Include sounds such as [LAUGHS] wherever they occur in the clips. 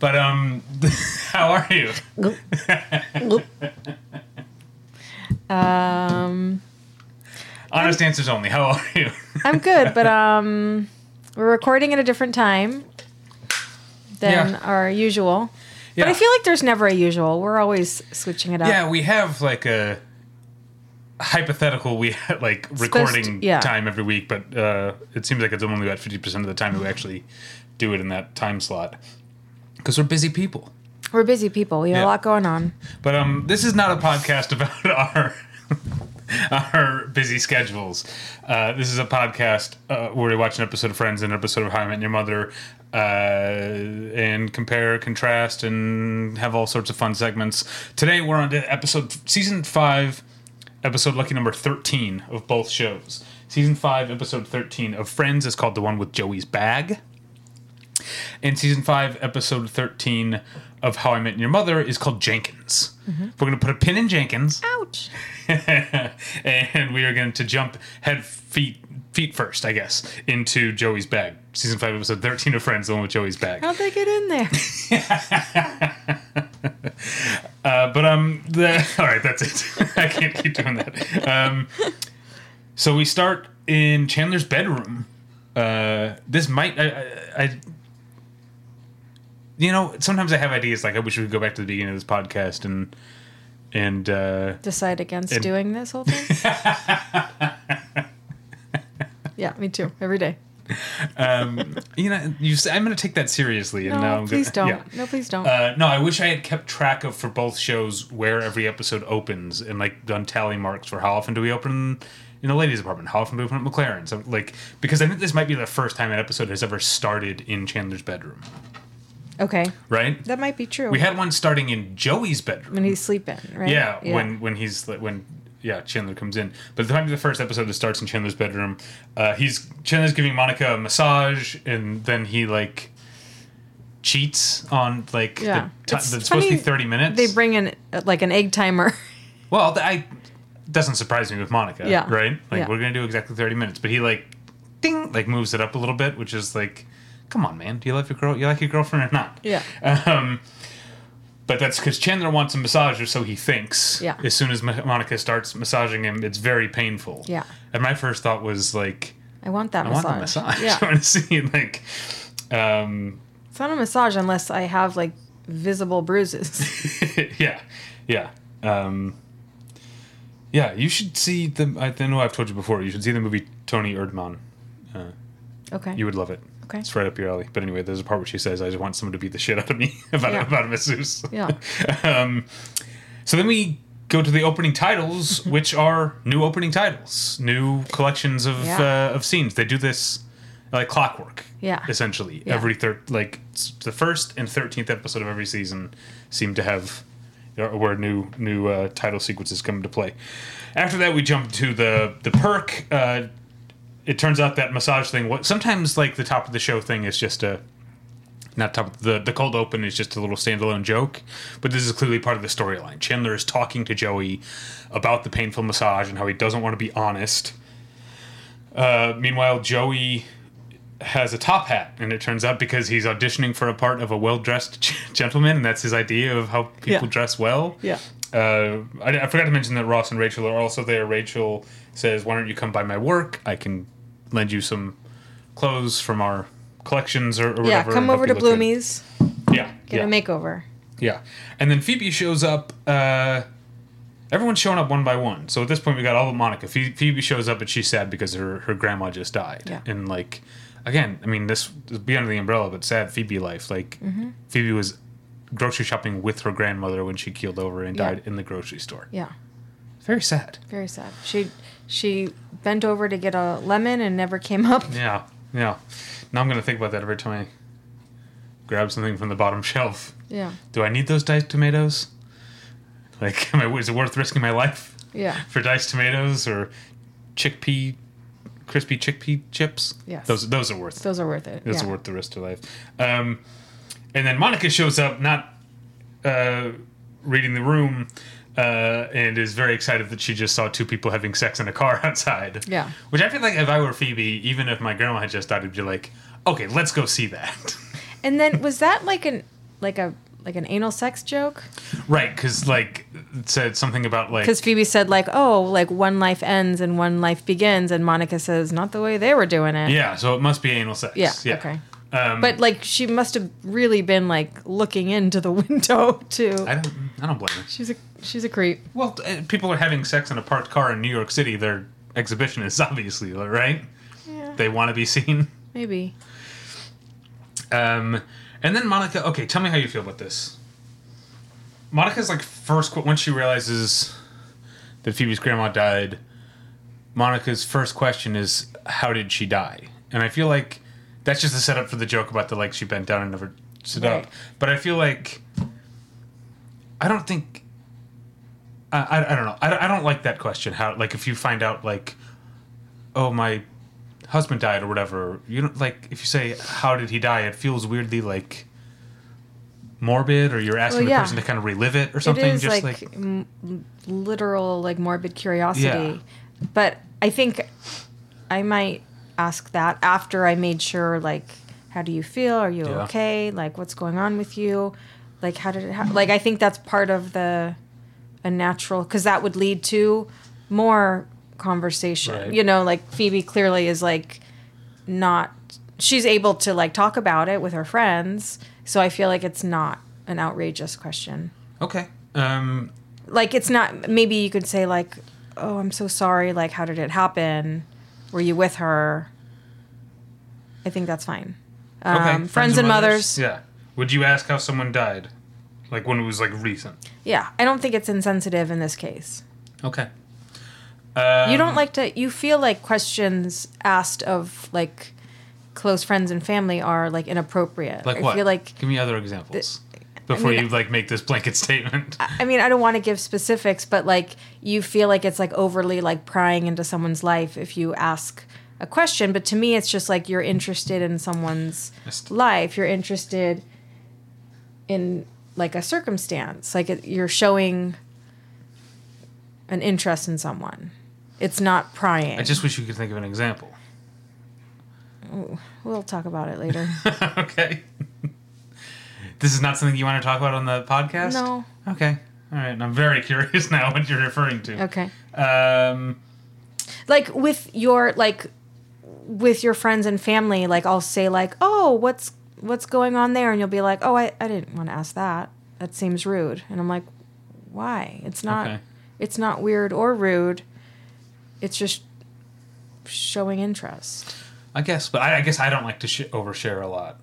But um, [LAUGHS] how are you? Um, Honest answers only. How are you? [LAUGHS] I'm good, but um, we're recording at a different time than Yeah. our usual. Yeah. But I feel like there's never a usual. We're always switching it up. Yeah, we have like a hypothetical we had [LAUGHS] like recording to- yeah. time every week, but uh, it seems like it's only about fifty percent of the time that we actually do it in that time slot because we're busy people. We're busy people. We have Yeah. a lot going on. But um, this is not a podcast [LAUGHS] about our our busy schedules. Uh, this is a podcast uh, where we watch an episode of Friends and an episode of How I Met Your Mother, uh, and compare, contrast, and have all sorts of fun segments. Today we're on to episode season five, episode lucky number thirteen of both shows. Season five, episode thirteen of Friends is called the one with Joey's bag. And season five, episode thirteen of How I Met Your Mother is called Jenkins. We're going to put a pin in Jenkins, Ouch. [LAUGHS] and we are going to jump head feet feet first, I guess, into Joey's bag. Season five, episode thirteen of Friends, the one with Joey's bag. How'd they get in there? [LAUGHS] Uh, but um, the [LAUGHS] all right, that's it. I can't keep doing that. Um, so we start in Chandler's bedroom. Uh, this might I, I, I you know sometimes I have ideas like I wish we could go back to the beginning of this podcast and and uh, Decide against And- doing this whole thing? [LAUGHS] yeah, me too. Every day. um, you know you say, I'm going to take that seriously and now No, I'm please gonna, don't. yeah. No, please don't. Uh, no, I wish I had kept track of for both shows where every episode opens and like done tally marks for how often do we open in the ladies' apartment, how often do we open at MacLaren. So like because I think this might be the first time an episode has ever started in Chandler's bedroom, okay. right? That might be true. We had one starting in Joey's bedroom. when he's sleeping, right? Yeah, when when he's like, when yeah Chandler comes in, but the time be the first episode that starts in Chandler's bedroom. Uh, he's Chandler's giving Monica a massage, and then he like cheats on like Yeah. the time It's that's supposed to be thirty minutes. They bring in like an egg timer. [LAUGHS] well, I doesn't surprise me with Monica, Yeah. right? Like Yeah. we're gonna do exactly thirty minutes, but he like ding like moves it up a little bit, which is like, come on, man, do you like your girl? You like your girlfriend or not? Yeah. Um, but that's because Chandler wants a massage, or so he thinks. Yeah. As soon as Monica starts massaging him, it's very painful. Yeah. And my first thought was like, I want that I massage. want massage. Yeah. [LAUGHS] I want to see like, um, It's not a massage unless I have like visible bruises. [LAUGHS] yeah, yeah, um, yeah. You should see the. I know I've told you before. You should see the movie Toni Erdmann. Okay. You would love it. Okay. It's right up your alley. But anyway, there's a part where she says, "I just want someone to beat the shit out of me [LAUGHS] about Yeah. about a masseuse." Yeah. [LAUGHS] um, so then we go to the opening titles, [LAUGHS] which are new opening titles, new collections of Yeah. uh, of scenes. They do this like clockwork. Yeah. Essentially, Yeah. every third like the first and thirteenth episode of every season seem to have uh, where new new uh, title sequences come into play. After that, we jump to the the perk. Uh, it turns out that massage thing. What sometimes like the top of the show thing is just a not top the the cold open is just a little standalone joke, but this is clearly part of the storyline. Chandler is talking to Joey about the painful massage and how he doesn't want to be honest. Uh, meanwhile, Joey has a top hat, and it turns out because he's auditioning for a part of a well dressed gentleman, and that's his idea of how people Yeah. dress well. Yeah. Uh, I, I forgot to mention that Ross and Rachel are also there. Rachel says, "Why don't you come by my work? I can lend you some clothes from our collections or, or yeah, whatever. come over to look good." Bloomies, Yeah, get yeah, a makeover. yeah. And then Phoebe shows up. Uh, everyone's showing up one by one. So at this point, we got all but Monica. Phoebe shows up, and she's sad because her her grandma just died. Yeah. And like, again, I mean, this is beyond the umbrella, but sad Phoebe life. Like, Mm-hmm. Phoebe was grocery shopping with her grandmother when she keeled over and Yeah. died in the grocery store. Yeah, Very sad. very sad. She she bent over to get a lemon and never came up. [LAUGHS] Yeah, yeah. Now I'm gonna think about that every time I grab something from the bottom [LAUGHS] shelf. Yeah, Do I need those diced tomatoes? Like, am I, is it worth risking my life yeah, [LAUGHS] for diced tomatoes or chickpea, crispy chickpea chips? Yes. Those those are worth. those are worth it. Those yeah. are worth the risk of life. Um, and then Monica shows up, not uh, reading the room, uh, and is very excited that she just saw two people having sex in a car [LAUGHS] outside. Yeah. Which I feel like if I were Phoebe, even if my grandma had just died, I'd be like, okay, let's go see that. [LAUGHS] And then was that like an like a like an anal sex joke? right, because like it said something about like Because Phoebe said like, "Oh, like one life ends and one life begins," and Monica says, "Not the way they were doing it." yeah, so it must be anal sex. Yeah. Okay. Um, But like, she must have really been like looking into the [LAUGHS] window too. I don't, I don't blame her. She's a she's a creep. Well, uh, people are having sex in a parked car in New York City. Their exhibition is [LAUGHS] obviously right. Yeah. They want to be seen. Maybe. Um, and then Monica. Okay, tell me how you feel about this. Monica's like first qu- once she realizes that Phoebe's grandma died. Monica's first question is, "How did she die?" And I feel like that's just a setup for the joke about the like she bent down and never stood Right. up. But I feel like I don't think I, I, I don't know. I, don't- I don't like that question. How like if you find out like, oh my husband died or whatever. You don't like if you say how did he die? It feels weirdly like morbid, or you're asking Well, yeah. the person to kind of relive it or something. is Just like, like, m- literal like morbid curiosity. Yeah. But I think I might ask that after I made sure like how do you feel? Are you Yeah. okay? Like what's going on with you? Like how did it ha- like I think that's part of the a natural cuz that would lead to more conversation. Right. You know, like Phoebe clearly is like not she's able to like talk about it with her friends. So I feel like it's not an outrageous question okay. Um, like it's not maybe you could say like oh i'm so sorry like how did it happen were you with her i think that's fine um, okay. friends, and mothers, Yeah. Would you ask how someone died, like when it was like recent? yeah i don't think it's insensitive in this case Okay. Um, you don't like to you feel like questions asked of like close friends and family are like inappropriate like i what? feel like Give me other examples before mean, you like make this blanket [LAUGHS] statement. I mean, I don't want to give specifics, but like you feel like it's like overly like prying into someone's life if you ask a question. But to me, it's just like you're interested in someone's life. You're interested in like a circumstance. Like it, you're showing an interest in someone. It's not prying. I just wish you could think of an example. we'll talk about it later. [LAUGHS] okay. This is not something you want to talk about on the podcast? No. Okay. All right. I'm very [LAUGHS] curious now what you're referring to. Okay. Um, like with your like with your friends and family like i'll say like oh what's what's going on there and you'll be like oh i, I didn't want to ask that that seems rude and i'm like why it's not Okay. it's not weird or rude it's just showing interest I guess, but I, I guess I don't like to sh- overshare a lot.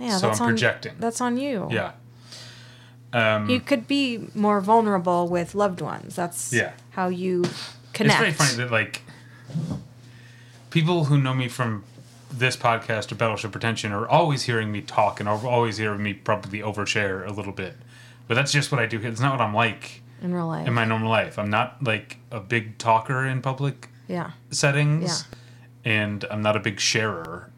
yeah So that's I'm on projecting. that's on you Yeah. Um, you could be more vulnerable with loved ones that's Yeah. how you connect It's very funny that like people who know me from this podcast or Battleship Pretension are always hearing me talk and are always hearing me probably overshare a little bit. But that's just what I do. It's not what I'm like in real life in my normal life. I'm not like a big talker in public yeah settings, and I'm not a big sharer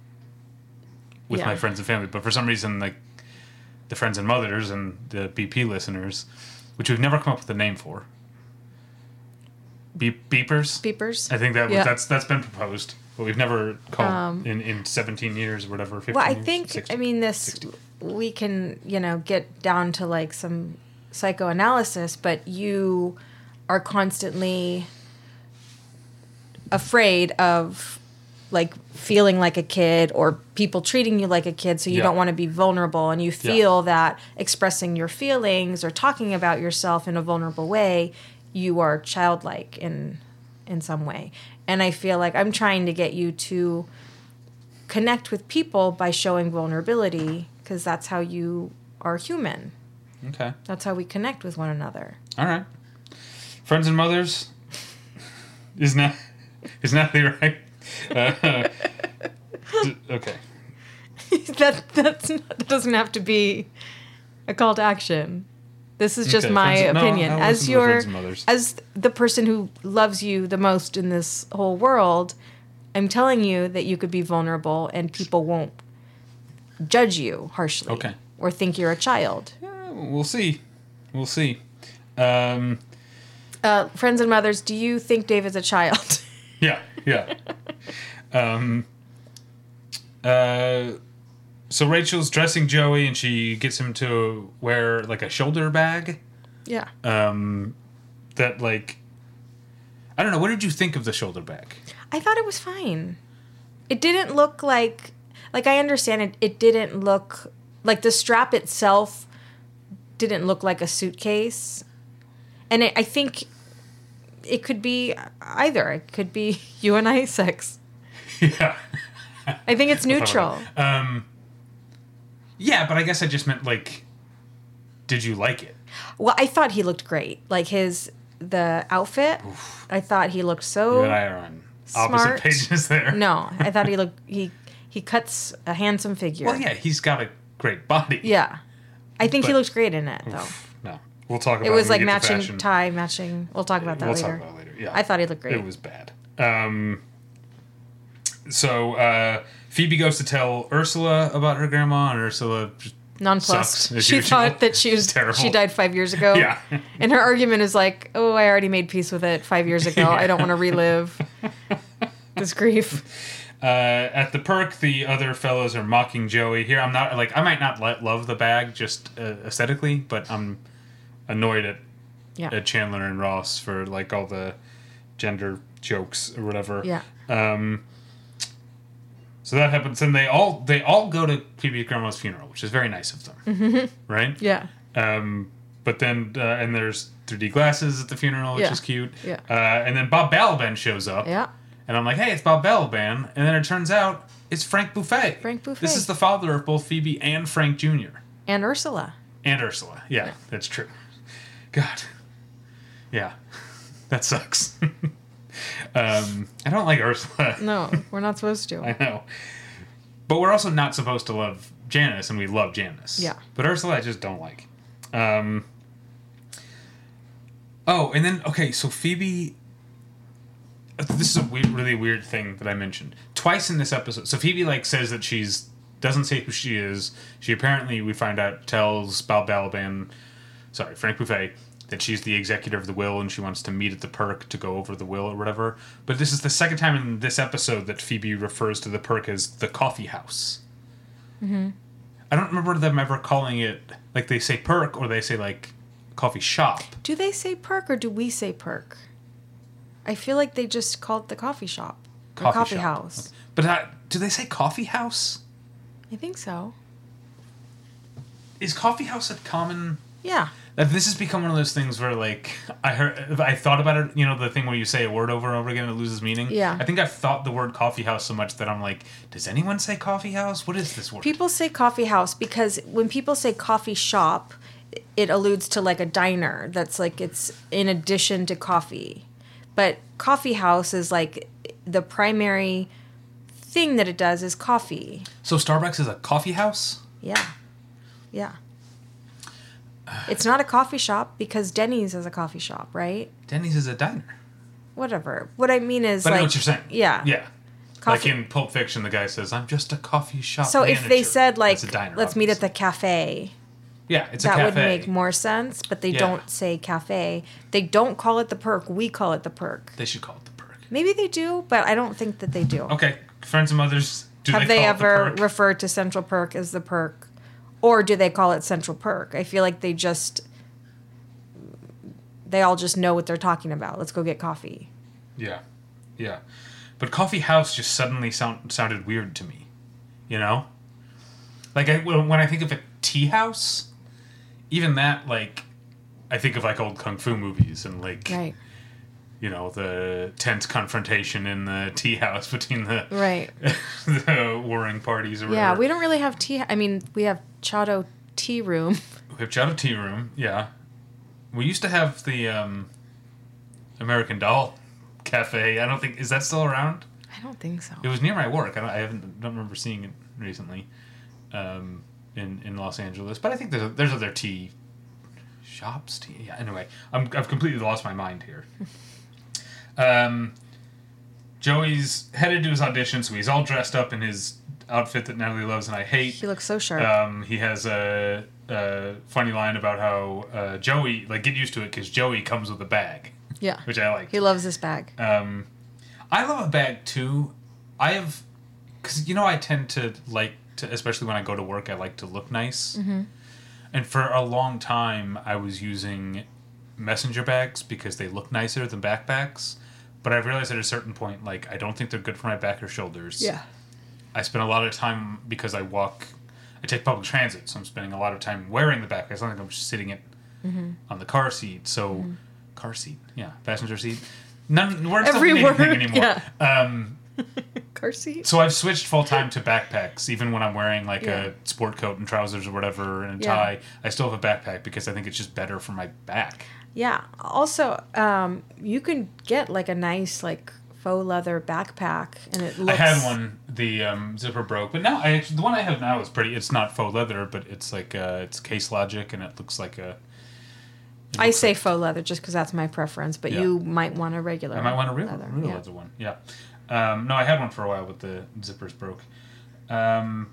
with Yeah. my friends and family. But for some reason, like the friends and mothers and the BP listeners, which we've never come up with a name for, beep beepers. beepers I think that was, Yeah. that's that's been proposed, but we've never called Um, in in 17 years or whatever. 15 Well, I years, think 16. I mean this. 60. We can you know get down to like some psychoanalysis, but you are constantly afraid of like feeling like a kid or people treating you like a kid so you Yeah. don't want to be vulnerable and you feel that expressing your feelings or talking about yourself in a vulnerable way you are childlike in in some way and i feel like i'm trying to get you to connect with people by showing vulnerability because that's how you are human Okay. that's how we connect with one another All right. Friends and mothers is not is the right. Uh, [LAUGHS] d- okay. [LAUGHS] that that's not, that doesn't have to be a call to action. This is just Okay, my friends- opinion. I'll as listen to the your friends and mothers. as the person who loves you the most in this whole world, I'm telling you that you could be vulnerable and people won't judge you harshly. Okay. Or think you're a child. Uh, we'll see. We'll see. Um, Uh, friends and mothers, do you think David's a child? yeah, yeah. [LAUGHS] um, uh, so Rachel's dressing Joey, and she gets him to wear like a shoulder bag. yeah. Um, that like, I don't know. What did you think of the shoulder bag? I thought it was fine. It didn't look like like I understand it it didn't look like the strap itself didn't look like a suitcase. And it, I think it could be either. It could be [LAUGHS] you and I sex. [LAUGHS] yeah. I think it's [LAUGHS] neutral. Um, yeah, but I guess I just meant like, did you like it? Well, I thought he looked great. Like his the outfit, I thought he looked so You and I are on opposite pages there. No, I thought he [LAUGHS] looked he he cuts a handsome figure. Well, yeah, he's got a great body. Yeah. I think he looks great in it though. No, we'll talk about It was like matching tie, matching. We'll talk about that later. we'll later. talk about it later. Yeah, I thought he looked great. It was bad. Um, so uh, Phoebe goes to tell Ursula about her grandma, and Ursula just Nonplussed. sucks, She usual. thought that she was Terrible. she died five years ago. [LAUGHS] Yeah. And her argument is like, "Oh, I already made peace with it five years ago. I don't want to relive [LAUGHS] this grief." Uh, at the perk, the other fellows are mocking Joey. Here, I'm not like I might not li- love the bag just uh, aesthetically, but I'm annoyed at Yeah. at Chandler and Ross for like all the gender jokes or whatever. Yeah. Um, so that happens, and they all they all go to Phoebe Grandma's funeral, which is very nice of them, right? Yeah. Um, but then uh, and there's 3D glasses at the funeral, which Yeah. is cute. Yeah. Uh, and then Bob Balaban shows up. Yeah. And I'm like, hey, it's Bob Balaban, and then it turns out it's Frank Buffay. Frank Buffay. This is the father of both Phoebe and Frank Jr. And Ursula. and Ursula. Yeah, that's true. God. Yeah, [LAUGHS] that sucks. [LAUGHS] um, I don't like Ursula. [LAUGHS] No, we're not supposed to. I know. But we're also not supposed to love Janice, and we love Janice. Yeah. But Ursula, I just don't like. Um, oh, and then, okay, so Phoebe. This is a weird, really weird thing that I mentioned. Twice in this episode. So Phoebe, like, says that she's. Doesn't say who she is. She apparently, we find out, tells Bal Balaban. Sorry, Frank Buffay. That she's the executor of the will and she wants to meet at the perk to go over the will or whatever. But this is the second time in this episode that Phoebe refers to the perk as the coffee house. I don't remember them ever calling it like they say perk or they say like coffee shop. Do they say perk or do we say perk? I feel like they just call it the coffee shop. Or coffee shop. house. But uh, do they say coffee house? I think so. Is coffee house a common? Yeah. That this has become one of those things where like I heard I thought about it. You know the thing where you say a word over and over again and it loses meaning. Yeah. I think I've thought the word coffee house so much that I'm like, does anyone say coffee house? What is this word? People say coffee house because when people say coffee shop, it alludes to like a diner that's like it's in addition to coffee. But coffee house is like the primary thing that it does is coffee. so Starbucks is a coffee house. Yeah. Yeah. It's not a coffee shop because Denny's is a coffee shop, right? Denny's is a diner. Whatever. What I mean is But I know what you're saying. Yeah. Yeah. Coffee. Like in Pulp Fiction, the guy says, "I'm just a coffee shop." so if they said like let's meet at the cafe, yeah, it's that would make more sense, but they Yeah. don't say cafe. They don't call it the perk. We call it the perk. They should call it the perk. Maybe they do, but I don't think that they do. Okay, friends and mothers. Do Have they, call it the ever referred to Central Perk as the perk? Or do they call it Central Perk? I feel like they just they all just know what they're talking about. Let's go get coffee. Yeah, yeah, but coffee house just suddenly sound sounded weird to me. You know, like I, when I think of a tea house, even that like, I think of like old kung fu movies and like Right. you know the tense confrontation in the tea house [LAUGHS] between the Right. [LAUGHS] the warring parties or Yeah, whatever. we don't really have tea. I mean, we have Chado tea room. [LAUGHS] We have Chowder Tea Room, yeah. We used to have the um, American Doll Cafe. I don't think is that still around. I don't think so. It was near my work. I don't, I haven't don't remember seeing it recently um, in in Los Angeles. But I think there's there's other tea shops. Tea. Yeah. Anyway, I'm I've completely lost my mind here. [LAUGHS] Um, Joey's headed to his audition, so he's all dressed up in his outfit that Natalie loves and I hate. He looks so sharp. Um, he has a, a funny line about how uh, Joey like get used to it because Joey comes with a bag, yeah. which I like. He loves this bag. Um, I love a bag too. I have, because you know I tend to like to, especially when I go to work, I like to look nice. Mm-hmm. And for a long time, I was using messenger bags because they look nicer than backpacks. But I've realized at a certain point, like I don't think they're good for my back or shoulders. I spend a lot of time because I walk. I take public transit, so I'm spending a lot of time wearing the backpack. It's not like I'm just sitting it Mm-hmm. on the car seat. So, car seat, yeah, passenger seat. None words Every don't mean anything word, anymore. yeah. Um, [LAUGHS] Car seat. so I've switched full time to backpacks, even when I'm wearing like Yeah. a sport coat and trousers or whatever and a Yeah. tie. I still have a backpack because I think it's just better for my back. Yeah. Also, um, you can get like a nice like faux leather backpack, and it looks. I had one. The um, zipper broke, but now I actually, the one I have now is pretty. It's not faux leather, but it's like uh, it's Case Logic, and it looks like a. I say like- faux leather just because that's my preference, but Yeah. you might want a regular. I might want a real, leather. real yeah. leather one. Yeah. Um, no, I had one for a while, but the zippers broke. Um,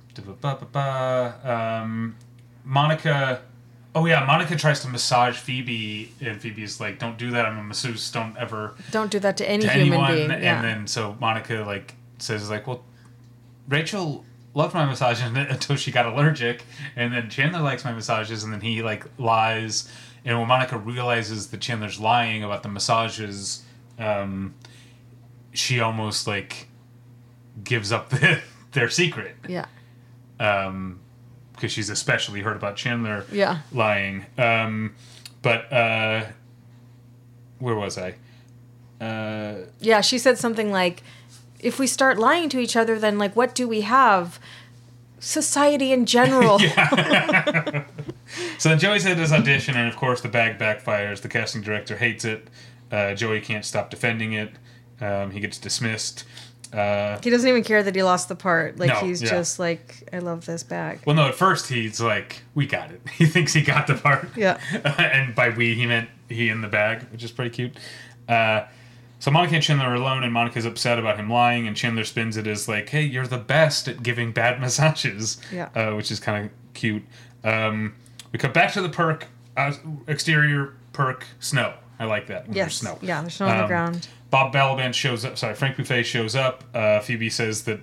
um, Monica. Oh yeah, Monica tries to massage Phoebe, and Phoebe's like, "Don't do that. I'm a masseuse. Don't ever." Don't do that to any to human anyone being. and then so monica like says like well rachel loved my massages [LAUGHS] until she got allergic and then chandler likes my massages and then he like lies and when monica realizes that chandler's lying about the massages um, she almost like gives up the, [LAUGHS] their secret yeah. um because she's especially heard about chandler Yeah. lying um but uh where was i uh Yeah. She said something like, "If we start lying to each other, then like, what do we have? Society in general." [LAUGHS] So then Joey's at his audition, and of course the bag backfires. The casting director hates it. Uh, Joey can't stop defending it. Um, he gets dismissed. Uh, He doesn't even care that he lost the part. Like No, he's yeah. just like, I love this bag. well, no, at first he's like, "We got it." [LAUGHS] He thinks he got the part. Yeah. [LAUGHS] and by "we" he meant he in the bag, which is pretty cute. Uh, so Monica and Chandler are alone, and Monica's upset about him lying, and Chandler spins it as like, "Hey, you're the best at giving bad [LAUGHS] massages," Yeah. uh, which is kind of cute. Um, we cut back to the perk uh, exterior perk snow. I like that. when there's Yes. snow. Yeah. There's snow on the Um, ground. Bob Balaban shows up. Sorry, Frank Buffay shows up. Uh, Phoebe says that.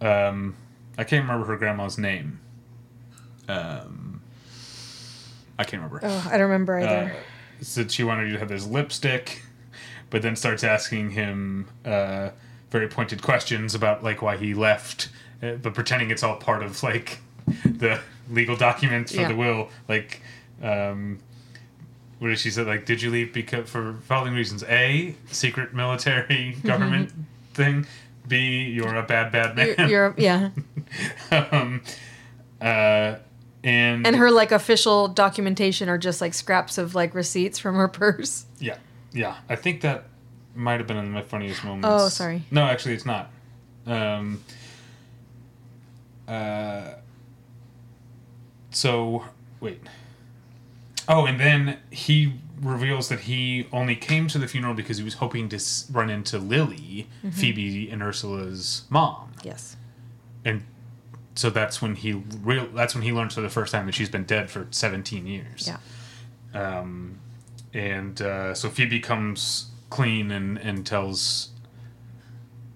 Um, I can't remember her grandma's name. Um, I can't remember. Oh, I don't remember Uh, either. said she wanted you to have this lipstick, but then starts asking him uh, very pointed questions about like why he left, uh, but pretending it's all part of like [LAUGHS] the legal documents for Yeah. the will. Like, um, what did she say? Like, did you leave because for following reasons? A, secret military [LAUGHS] government thing. B, you're a bad bad man. You're, you're yeah. [LAUGHS] um, uh, and And her like official documentation are just like scraps of like receipts from her [LAUGHS] purse. Yeah, yeah. I think that might have been in my funniest moments. Oh, sorry. No, actually, it's not. Um. Uh. So wait. Oh, and then he reveals that he only came to the funeral because he was hoping to run into Lily, Mm-hmm. Phoebe and Ursula's mom, Yes. and so that's when he real. That's when he learns for the first time that she's been dead for seventeen years. Yeah. Um, and uh, so Phoebe comes clean and, and tells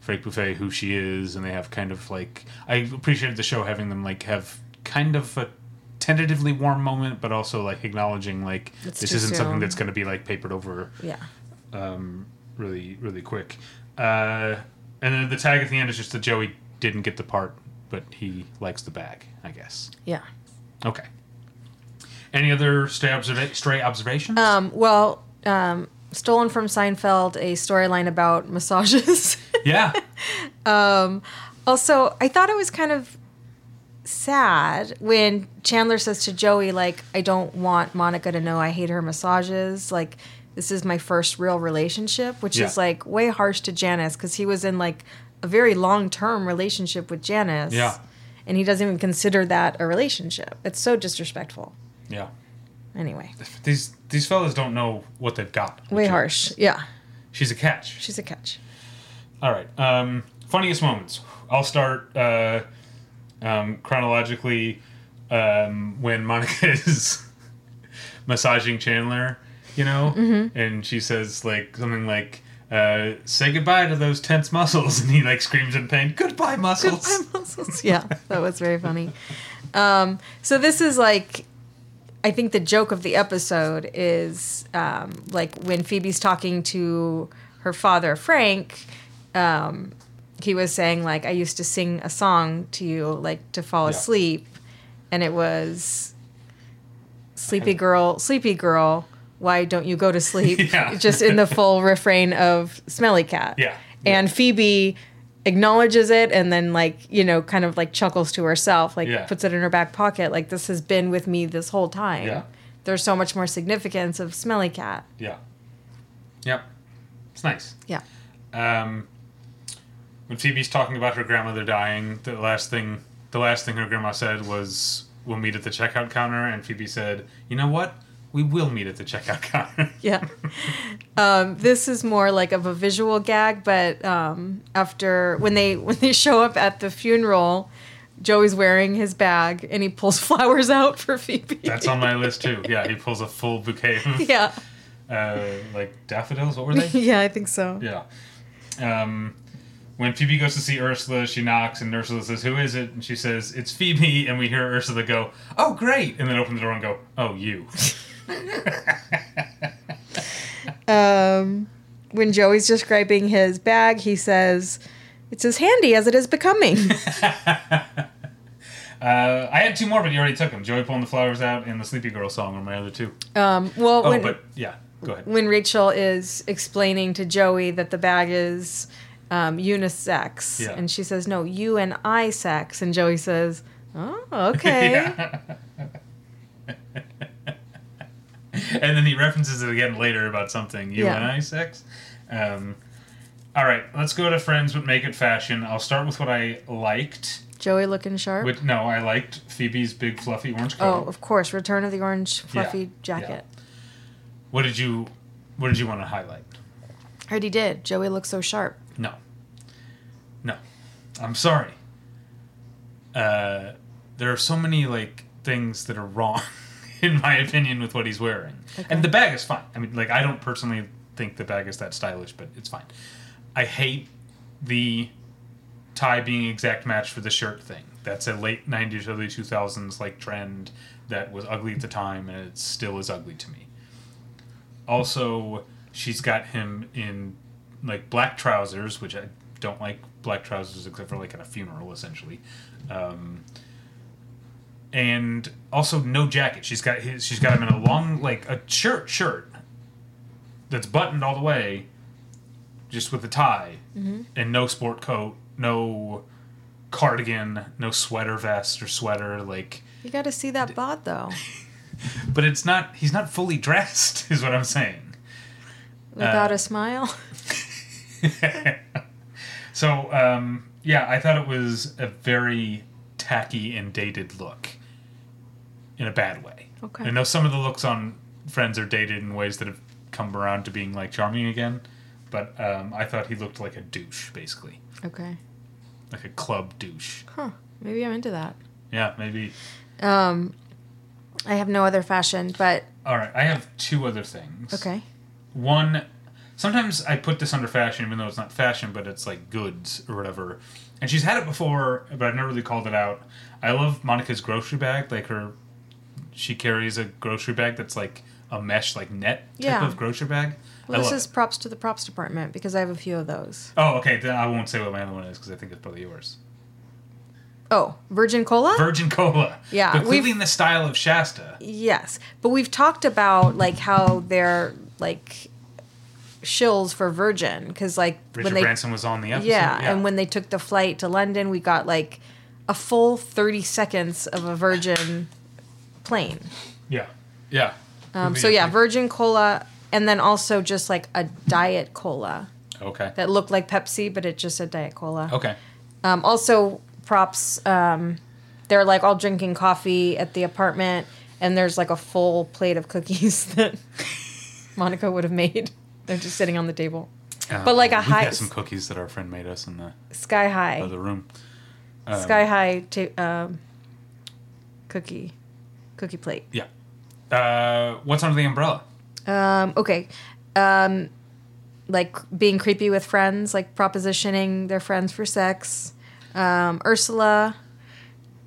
Frank Buffay who she is, and they have kind of like I appreciated the show having them like have kind of a tentatively warm moment, but also like acknowledging like It's this isn't something that's going to be like papered over Yeah. um, really really quick. Uh, and then the tag at the end is just that Joey didn't get the part, but he likes the bag, I guess. Yeah. Okay. Any other stray, observa- stray observations? Um, well, um, stolen from Seinfeld, a storyline about massages. yeah. [LAUGHS] um, also, I thought it was kind of sad when Chandler says to Joey, like, I don't want Monica to know I hate her massages. Like, this is my first real relationship, which Yeah. is like way harsh to Janice because he was in like a very long term relationship with Janice. Yeah. And he doesn't even consider that a relationship. It's so disrespectful. Yeah. Anyway, These these fellas don't know what they've got. way harsh. Yeah. She's a catch. She's a catch. All right. Um, funniest moments. I'll start uh, um, chronologically um, when Monica [LAUGHS] is massaging Chandler, you know, Mm-hmm. and she says like something like. Uh, say goodbye to those tense muscles, [LAUGHS] and he like screams in pain. Goodbye, muscles. Goodbye, [LAUGHS] muscles. yeah, that was very funny. Um, so this is like, I think the joke of the episode is um, like when Phoebe's talking to her father Frank. Um, he was saying like, "I used to sing a song to you, like to fall Yeah. asleep," and it was "Sleepy Girl, Sleepy Girl." Why don't you go to sleep? [LAUGHS] Yeah. Just in the full [LAUGHS] refrain of Smelly Cat. Yeah. And Phoebe acknowledges it and then like, you know, kind of like chuckles to herself, like Yeah. puts it in her back pocket, like this has been with me this whole time. Yeah. There's so much more significance of Smelly Cat. Yeah. Yep. It's nice. Yeah. Um, when Phoebe's talking about her grandmother dying, the last thing the last thing her grandma said was, "We'll meet at the checkout counter." And Phoebe said, "You know what? We will meet at the checkout [LAUGHS] counter." Yeah. um, this is more like of a visual gag, but um, after when they when they show up at the funeral, Joey's wearing his bag and he pulls [LAUGHS] flowers out for Phoebe. That's on my list too. Yeah, he pulls a full bouquet of [LAUGHS] yeah. uh, like daffodils. What were they? Yeah, I think so. Yeah. Um, when Phoebe goes to see Ursula, she knocks, and Ursula says, "Who is it?" And she says, "It's Phoebe." And we hear Ursula go, "Oh, great!" And then open the door and go, "Oh, you." [LAUGHS] Um, when Joey's describing his bag, he says, "It's as handy as it is becoming." [LAUGHS] [LAUGHS] Uh, I had two more, but you already took them. Joey pulling the flowers out and the Sleepy Girl song are my other two. um, well, Oh, when but yeah, go ahead. when Rachel is explaining to Joey that the bag is um, unisex, Yeah. and she says, "No, you and I sex," and Joey says, "Oh, okay." [LAUGHS] Yeah. and then he references it again later about something you Yeah. and I sex. Um, all right, let's go to friends, but make it fashion. I'll start with what I liked. Joey looking sharp. Which, no, I liked Phoebe's big fluffy orange oh, of course, Return of the Orange fluffy Yeah, jacket. What did you What did you want to highlight? I already did. Joey looks so sharp. No, no, I'm sorry. Uh, there are so many like things that are wrong, [LAUGHS] in my opinion, with what he's wearing. Okay. And the bag is fine. I mean, like I don't personally think the bag is that stylish, but it's fine. I hate the tie being exact match for the shirt thing. That's a late '90s, early 2000s like trend that was ugly at the time, and it still is ugly to me. Also, she's got him in like black trousers, which I don't like black trousers except for like at a funeral, essentially. Um, and also no jacket. She's got his, she's got him in a long like a shirt shirt that's buttoned all the way, just with a tie, and no sport coat, no cardigan, no sweater vest or sweater. Like, You got to see that bod though, [LAUGHS] but it's not. He's not fully [LAUGHS] dressed, is what I'm saying. without Uh, a smile. [LAUGHS] so um, yeah, I thought it was a very tacky and dated look, in a bad way. Okay. I know some of the looks on Friends are dated in ways that have come around to being like charming again, but um, I thought he looked like a douche, basically, Okay. like a club douche. Huh. Maybe I'm into that. Yeah, maybe. Um, I have no other fashion, but All right, I have two other things. okay. One, sometimes I put this under fashion, even though it's not fashion, but it's like goods or whatever. And she's had it before, but I've never really called it out. I love Monica's grocery bag. Like her, she carries a grocery bag that's like a mesh, like net type Yeah. of grocery bag. Well, this is it. props to the props department because I have a few of those. Oh, okay. Then I won't say what my other one is because I think it's probably yours. Oh, Virgin Cola? Virgin Cola. Yeah, but clearly in the style of Shasta. yes. But we've talked about like how they're like shills for Virgin because like Richard when they Branson was on the episode. yeah, and when they took the flight to London, we got like a full 30 seconds of a Virgin plane. yeah, yeah. Um, so yeah, Virgin Cola and then also just like a diet cola Okay. that looked like Pepsi but it just said diet cola. Okay. Um, also, props. Um, they're like all drinking coffee at the apartment, and there's like a full plate of cookies [LAUGHS] that Monica would have made. They're just sitting on the table. but like a we high got some cookies that our friend made us in the sky high other room. Um, sky high ta- um, cookie cookie plate. Yeah. Uh, what's under the umbrella? Um, okay. Um, like being creepy with friends, like propositioning their friends for sex. Um, Ursula,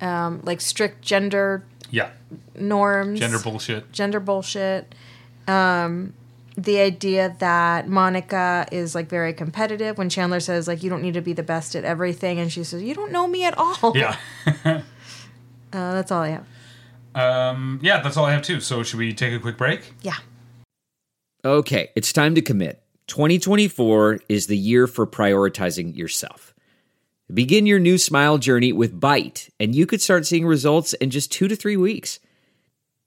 um, like strict gender Yeah. norms. Gender bullshit. gender bullshit. Um, the idea that Monica is like very competitive when Chandler says like you don't need to be the best at everything, and she says you don't know me at all. Yeah. [LAUGHS] uh, that's all I have. um, yeah, that's all I have too. So should we take a quick break? Yeah. Okay, it's time to commit. 2024 is the year for prioritizing yourself. Begin your new smile journey with Byte, and you could start seeing results in just two to three weeks.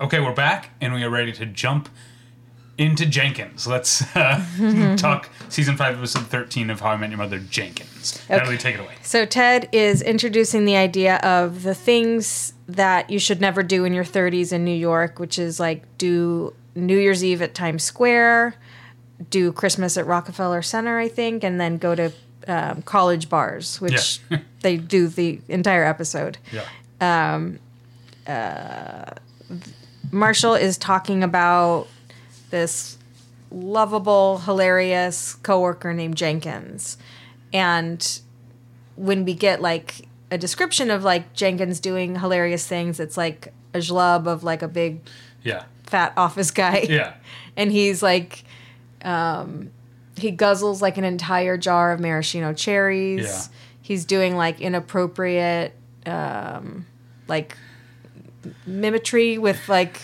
Okay, we're back and we are ready to jump into Jenkins. Let's uh, [LAUGHS] talk season five, episode thirteen of How I Met Your Mother. Jenkins. Natalie, take it away. So Ted is introducing the idea of the things that you should never do in your 30s in New York, which is like do New Year's Eve at Times Square, do Christmas at Rockefeller Center, I think, and then go to um, college bars, which Yeah. [LAUGHS] they do the entire episode. Yeah. Marshall is talking about this lovable, hilarious coworker named Jenkins. And when we get like a description of like Jenkins doing hilarious things, it's like a schlub of like a big Yeah. fat office guy. Yeah. [LAUGHS] And he's like um he guzzles like an entire jar of maraschino cherries. Yeah. He's doing like inappropriate um like mimicry with like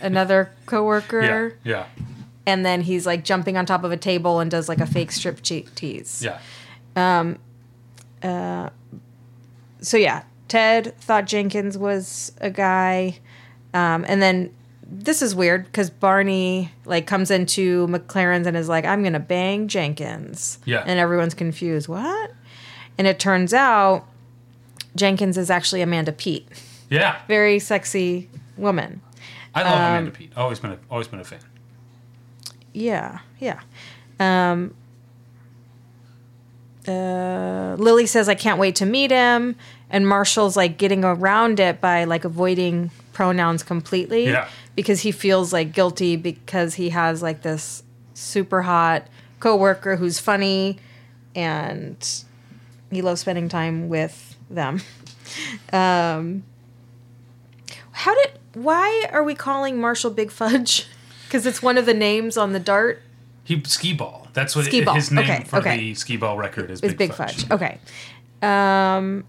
another coworker Yeah. and then he's like jumping on top of a table and does like a fake strip tease. Yeah. Um, uh, So yeah, Ted thought Jenkins was a guy, um, and then this is weird because Barney like comes into MacLaren's and is like, "I'm gonna bang Jenkins," Yeah. and everyone's confused. What? And it turns out Jenkins is actually Amanda Peet, Yeah. very sexy woman. I love Um, Amanda Peet. Always been a always been a fan. Yeah, yeah. Um, uh, Lily says, I can't wait to meet him. And Marshall's like getting around it by like avoiding pronouns completely. Yeah. Because he feels like guilty because he has like this super hot coworker who's funny and he loves spending time with them. [LAUGHS] Um, how did, why are we calling Marshall Big Fudge? [LAUGHS] Because it's one of the names on the dart. He Skee-Ball. That's what Skee ball. his name Okay, for okay. the Skee-Ball record is. is Big, Fudge. Okay. Um,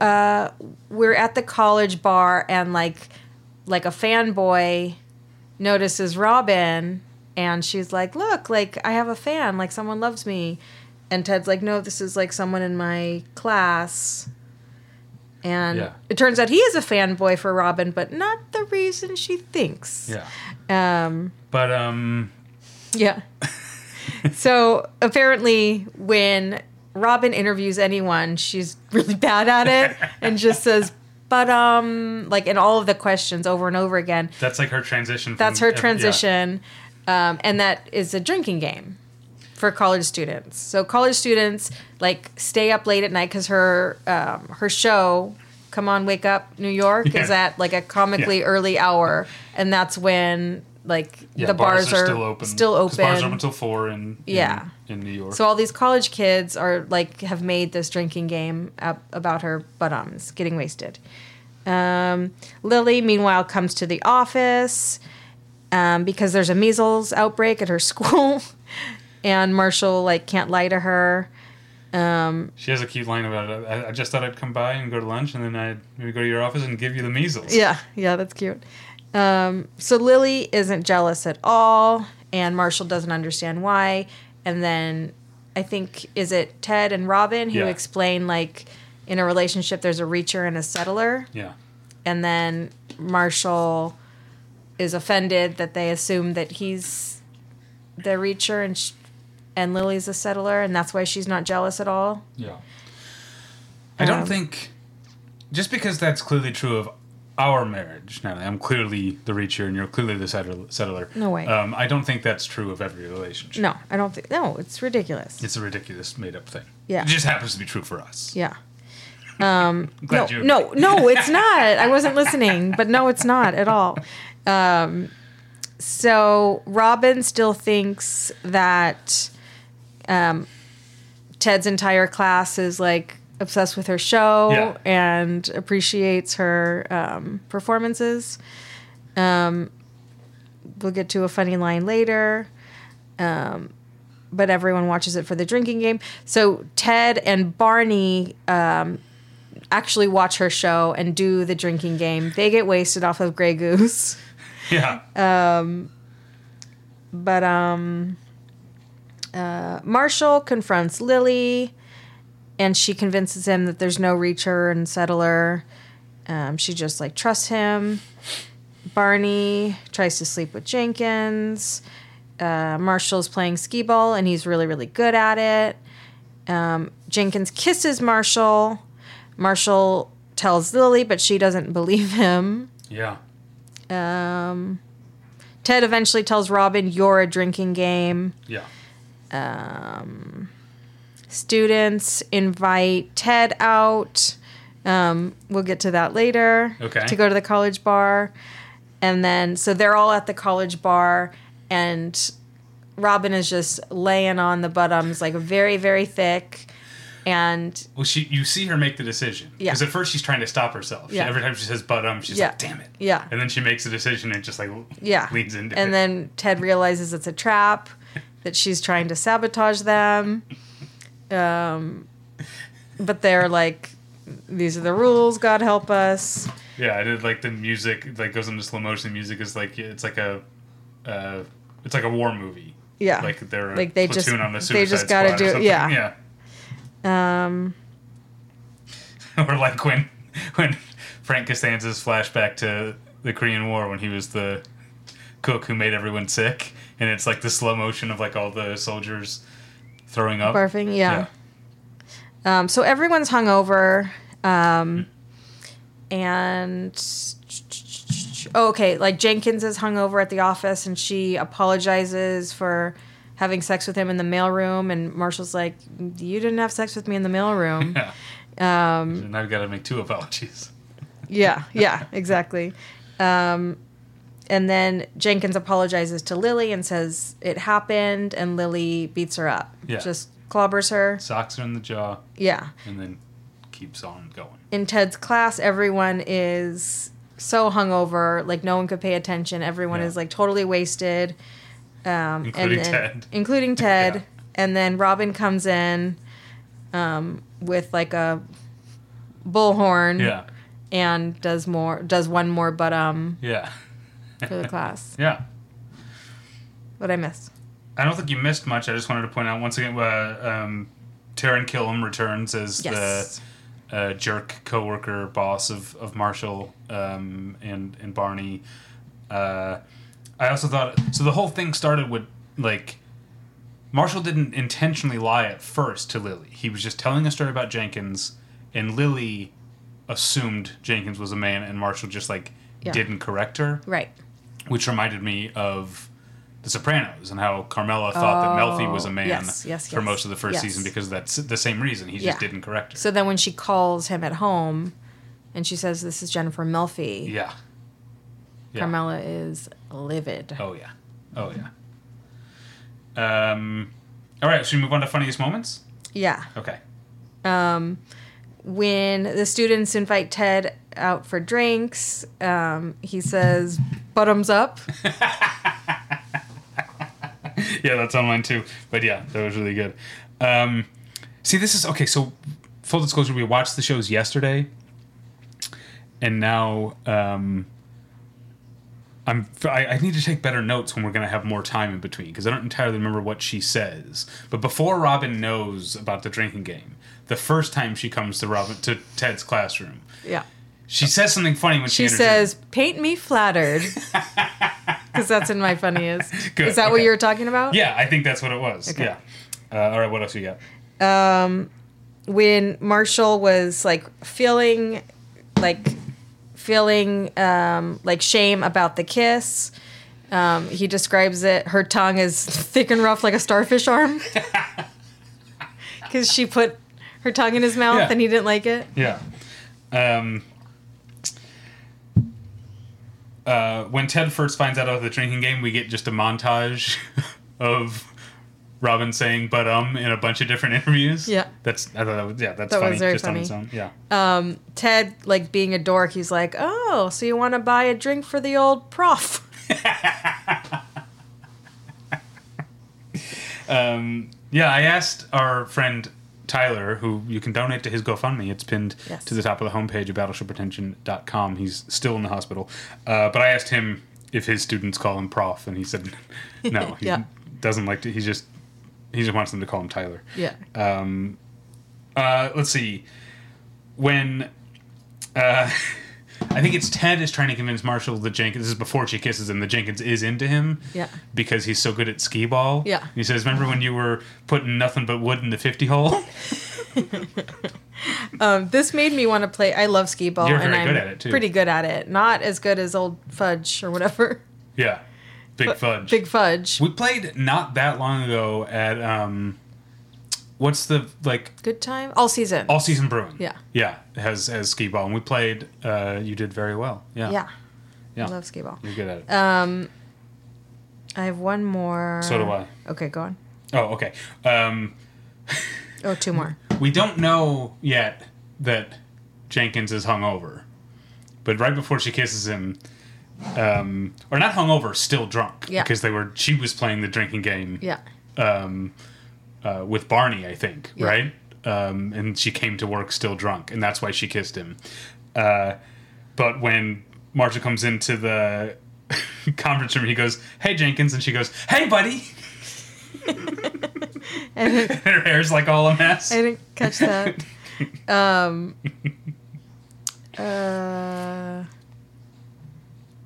uh, we're at the college bar and like, like a fanboy notices Robin and she's like, "Look, like I have a fan. Like someone loves me." And Ted's like, "No, this is like someone in my class." And Yeah. it turns out he is a fanboy for Robin, but not the reason she thinks. Yeah. Um, But um. yeah. [LAUGHS] so apparently, when Robin interviews anyone, she's really bad at it [LAUGHS] and just says, but, um, like in all of the questions over and over again. That's like her transition. From, That's her uh, yeah. transition. Um, and that is a drinking game for college students. So college students like stay up late at night because her um, her show, Come On Wake Up New York, is at like a comically Yeah. early hour, and that's when like Yeah, the bars, are, still open. Still 'Cause Bars are open. open until four in, in Yeah. in New York. So all these college kids are like have made this drinking game up about her buttons getting wasted. Um, Lily, meanwhile, comes to the office um, because there's a measles outbreak at her [LAUGHS] school, and Marshall like can't lie to her. She has a cute line about it. I, I just thought I'd come by and go to lunch, and then I'd maybe go to your office and give you the measles. Yeah, yeah, that's cute. Um, so Lily isn't jealous at all, and Marshall doesn't understand why. and then I think is it Ted and Robin who Yeah. explain like in a relationship there's a reacher and a settler, Yeah. and then Marshall is offended that they assume that he's the reacher and sh- and Lily's a settler, and that's why she's not jealous at all. Yeah. I don't Um, think just because that's clearly true of our marriage. Now I'm clearly the reacher and you're clearly the settler. settler. No way. Um, I don't think that's true of every relationship. No, I don't think. No, it's ridiculous. It's a ridiculous made up thing. Yeah. It just happens to be true for us. Yeah. Um, [LAUGHS] glad no, you no, no, [LAUGHS] it's not. I wasn't listening, but no, it's not at all. Um, so Robin still thinks that um, Ted's entire class is like obsessed with her show Yeah. and appreciates her um, performances. Um, we'll get to a funny line later but everyone watches it for the drinking game. So Ted and Barney um, actually watch her show and do the drinking game. They get wasted off of Grey Goose, Yeah. but um, uh, Marshall confronts Lily, and she convinces him that there's no reacher and settler. Um, she just like trusts him. Barney tries to sleep with Jenkins. Uh, Marshall's playing skee ball and he's really, really good at it. Um, Jenkins kisses Marshall. Marshall tells Lily, but she doesn't believe him. yeah. Um, Ted eventually tells Robin, You're a drinking game. Yeah. Students invite Ted out. Um, we'll get to that later. Okay. To go to the college bar. And then, so they're all at the college bar, and Robin is just laying on the buttons, like very, very thick. And Well, she you see her make the decision Yeah. because at first she's trying to stop herself. She- Yeah. every time she says "but um," she's Yeah. like, "Damn it!" Yeah. And then she makes a decision and just like yeah. leans into it. and then Ted realizes it's a trap, that she's trying to sabotage them. Um, but they're like, these are the rules, God help us. Yeah, I did like the music like goes into slow motion. Music is like it's like a uh, it's like a war movie. Yeah. Like they're Like they just- on the they just gotta do- yeah. Yeah. Um, [LAUGHS] or like when when Frank Costanza's flashback to the Korean War when he was the cook who made everyone sick, and it's like the slow motion of like all the soldiers throwing up. barfing, yeah. Um, so everyone's hungover. Um, and oh, okay, like Jenkins is hungover at the office, and she apologizes for having sex with him in the mailroom. And Marshall's like, "You didn't have sex with me in the mailroom." [LAUGHS] Yeah. Um, now I've got to make two apologies. yeah, yeah, exactly. Um, and then Jenkins apologizes to Lily and says it happened, and Lily beats her up. Yeah. Just clobbers her. Socks her in the jaw, Yeah. and then keeps on going. in Ted's class, everyone is so hungover, like no one could pay attention. Everyone Yeah. is like totally wasted, um, Including and then, Ted. [LAUGHS] including [LAUGHS] Ted. Yeah. And then Robin comes in um, with like a bullhorn Yeah. and does more, does one more, but um, Yeah. For the class. Yeah. What I missed? I don't think you missed much. I just wanted to point out once again, uh, um, Taran Killam returns as Yes. the uh, jerk coworker boss of, of Marshall um, and and Barney. Uh, I also thought so. The whole thing started with like Marshall didn't intentionally lie at first to Lily. He was just telling a story about Jenkins, and Lily assumed Jenkins was a man, and Marshall just like Yeah. didn't correct her Right. Which reminded me of The Sopranos and how Carmela thought that Melfi was a man Oh, yes, yes, for yes, most of the first season because that's the same reason. He Yeah. just didn't correct her. So then when she calls him at home, and she says, "This is Jennifer Melfi," yeah. Yeah. Carmela is livid. Oh yeah. Oh yeah. Um. All right. Should we move on to funniest moments? Yeah. Okay. um, when the students invite Ted out for drinks, um, he says, "Bottoms up." [LAUGHS] yeah, that's on mine too. But yeah, that was really good. Um, see, this is okay. So, full disclosure, we watched the shows yesterday, and now um, I'm I, I need to take better notes when we're gonna have more time in between because I don't entirely remember what she says. But before Robin knows about the drinking game, the first time she comes to Robin to Ted's classroom, Yeah. She says something funny when she, She says, "Paint me flattered," [LAUGHS] because that's in my funniest. Good, Is that what you were talking about? Yeah, I think that's what it was. Okay. Yeah. Uh, all right, what else you got? When Marshall was like feeling, like feeling um, like shame about the kiss. Um, he describes it. Her tongue is [LAUGHS] thick and rough like a starfish arm, [LAUGHS] because she put her tongue in his mouth Yeah. and he didn't like it. Yeah. Um, uh, when Ted first finds out about the drinking game, we get just a montage [LAUGHS] of Robin saying "but um" in a bunch of different [LAUGHS] interviews. Yeah. that's I thought that was, yeah, that's That was funny very just on funny. its own. Yeah, Ted, like being a dork, he's like, "Oh, so you want to buy a drink for the old prof?" [LAUGHS] um, yeah. I asked our friend Tyler, who you can donate to his GoFundMe. It's pinned Yes. to the top of the homepage of battleshippretension.com. He's still in the hospital, uh, but I asked him if his students call him Prof, and he said no. [LAUGHS] He Yeah. doesn't like to. He just he just wants them to call him Tyler. Yeah. Uh, let's see. When uh, [LAUGHS] I think it's Ted is trying to convince Marshall that Jenkins. This is before she kisses him. That Jenkins is into him. Yeah. Because he's so good at skee ball. Yeah. He says, "Remember when you were putting nothing but wood in the fifty hole?" [LAUGHS] [LAUGHS] Um, this made me want to play. I love skee ball, You're and very I'm good at it, too. pretty good at it. Not as good as old Fudge or whatever. yeah. Big fudge. Big Fudge. we played not that long ago at um, what's the like Good time. All season. all season brewing. Yeah. Yeah. Has has skee ball, and we played. Uh, you did very well. Yeah. yeah. Yeah. I love skee ball. You're good at it. Um, I have one more. so do I. Okay, go on. Oh, okay. Um, Oh, two more. [LAUGHS] we don't know yet that Jenkins is hungover, but right before she kisses him, um, or not hungover, still drunk, Yeah. because they were. She was playing the drinking game, Yeah. um, uh, with Barney, I think, Yeah. right? Um, and she came to work still drunk, and that's why she kissed him. Uh, but when Marsha comes into the [LAUGHS] conference room, he goes, "Hey, Jenkins," and she goes, "Hey, buddy." [LAUGHS] And her hair's like all a mess. I didn't catch that. [LAUGHS] Um. Uh.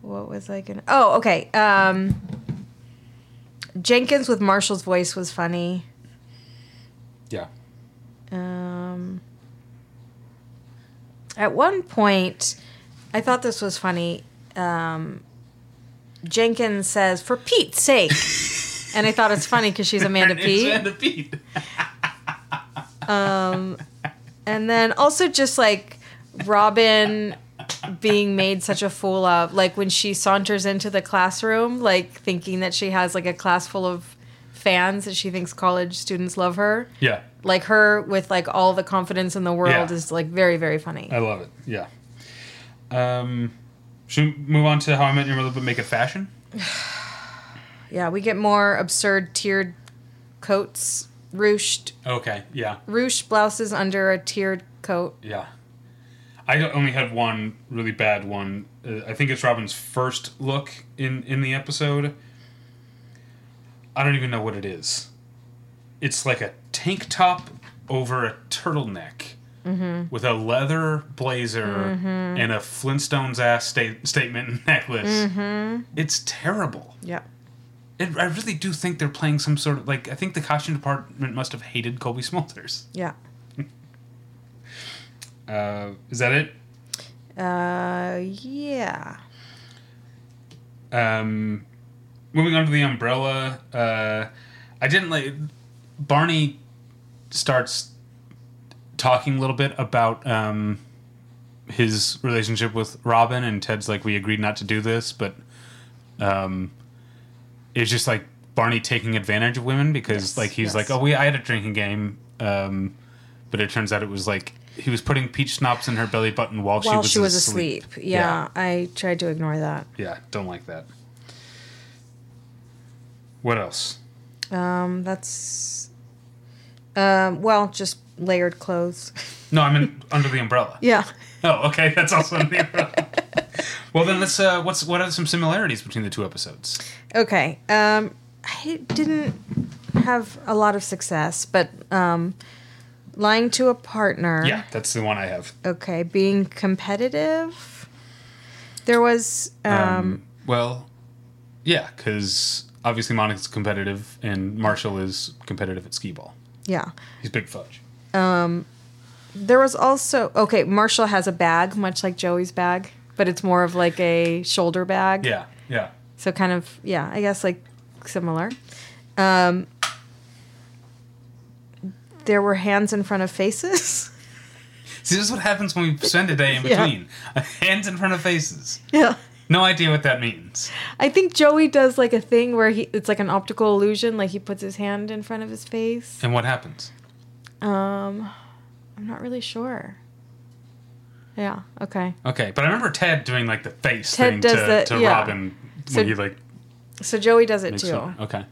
What was I gonna? Oh, okay. Um. Jenkins with Marshall's voice was funny. Yeah. Um, at one point, I thought this was funny. Um, Jenkins says, "For Pete's sake," [LAUGHS] and I thought it's funny because she's Amanda [LAUGHS] Peet. Amanda Peet. [LAUGHS] And then also just like Robin being made such a fool of, like when she saunters into the classroom, like thinking that she has like a class full of fans that she thinks college students love her. Yeah, Like her with like all the confidence in the world Yeah. is like very very funny. I love it. Yeah. Um, should we move on to How I Met Your Mother, but make it fashion? [SIGHS] Yeah, we get more absurd tiered coats, ruched Okay. Yeah. ruched blouses under a tiered coat. Yeah. I only had one really bad one. Uh, I think it's Robin's first look in in the episode. I don't even know what it is. It's like a tank top over a turtleneck with a leather blazer and a Flintstones ass sta- statement [LAUGHS] necklace. It's terrible. Yeah. It, I really do think they're playing some sort of like. I think the costume department must have hated Cobie Smulders. Yeah. [LAUGHS] Uh, is that it? Uh yeah. Um, moving on to the umbrella, uh, I didn't like. Barney starts talking a little bit about um, his relationship with Robin, and Ted's like, "We agreed not to do this," but um, it's just like Barney taking advantage of women because, Yes, like, he's yes. like, "Oh, we I had a drinking game," um, but it turns out it was like he was putting peach schnapps in her belly button while, While she she was was asleep. Yeah, I tried to ignore that. Yeah, don't like that. What else? Um, that's um, well, just layered clothes. [LAUGHS] No, I'm in under the umbrella. yeah. Oh, okay, that's also in the umbrella. [LAUGHS] Well, then let's. Uh, what's what are some similarities between the two episodes? Okay. Um, I didn't have a lot of success, but um, lying to a partner. Yeah, that's the one I have. Okay. Being competitive. There was. Um, Um, well, yeah, because obviously Monica's competitive and Marshall is competitive at skee ball. yeah. He's big fudge. There was also okay. Marshall has a bag, much like Joey's bag, but it's more of like a shoulder bag. Yeah, yeah. So kind of yeah, I guess like similar. Um, there were hands in front of faces. See, this is what happens when we spend a day in [LAUGHS] Yeah. between. [LAUGHS] Hands in front of faces. yeah. No idea what that means. I think Joey does like a thing where he it's like an optical illusion, like he puts his hand in front of his face. And what happens? Um, I'm not really sure. Yeah. Okay. Okay, but I remember Ted doing like the face Ted thing does to, the- to yeah. Robin So- when he like So Joey does it too. Okay.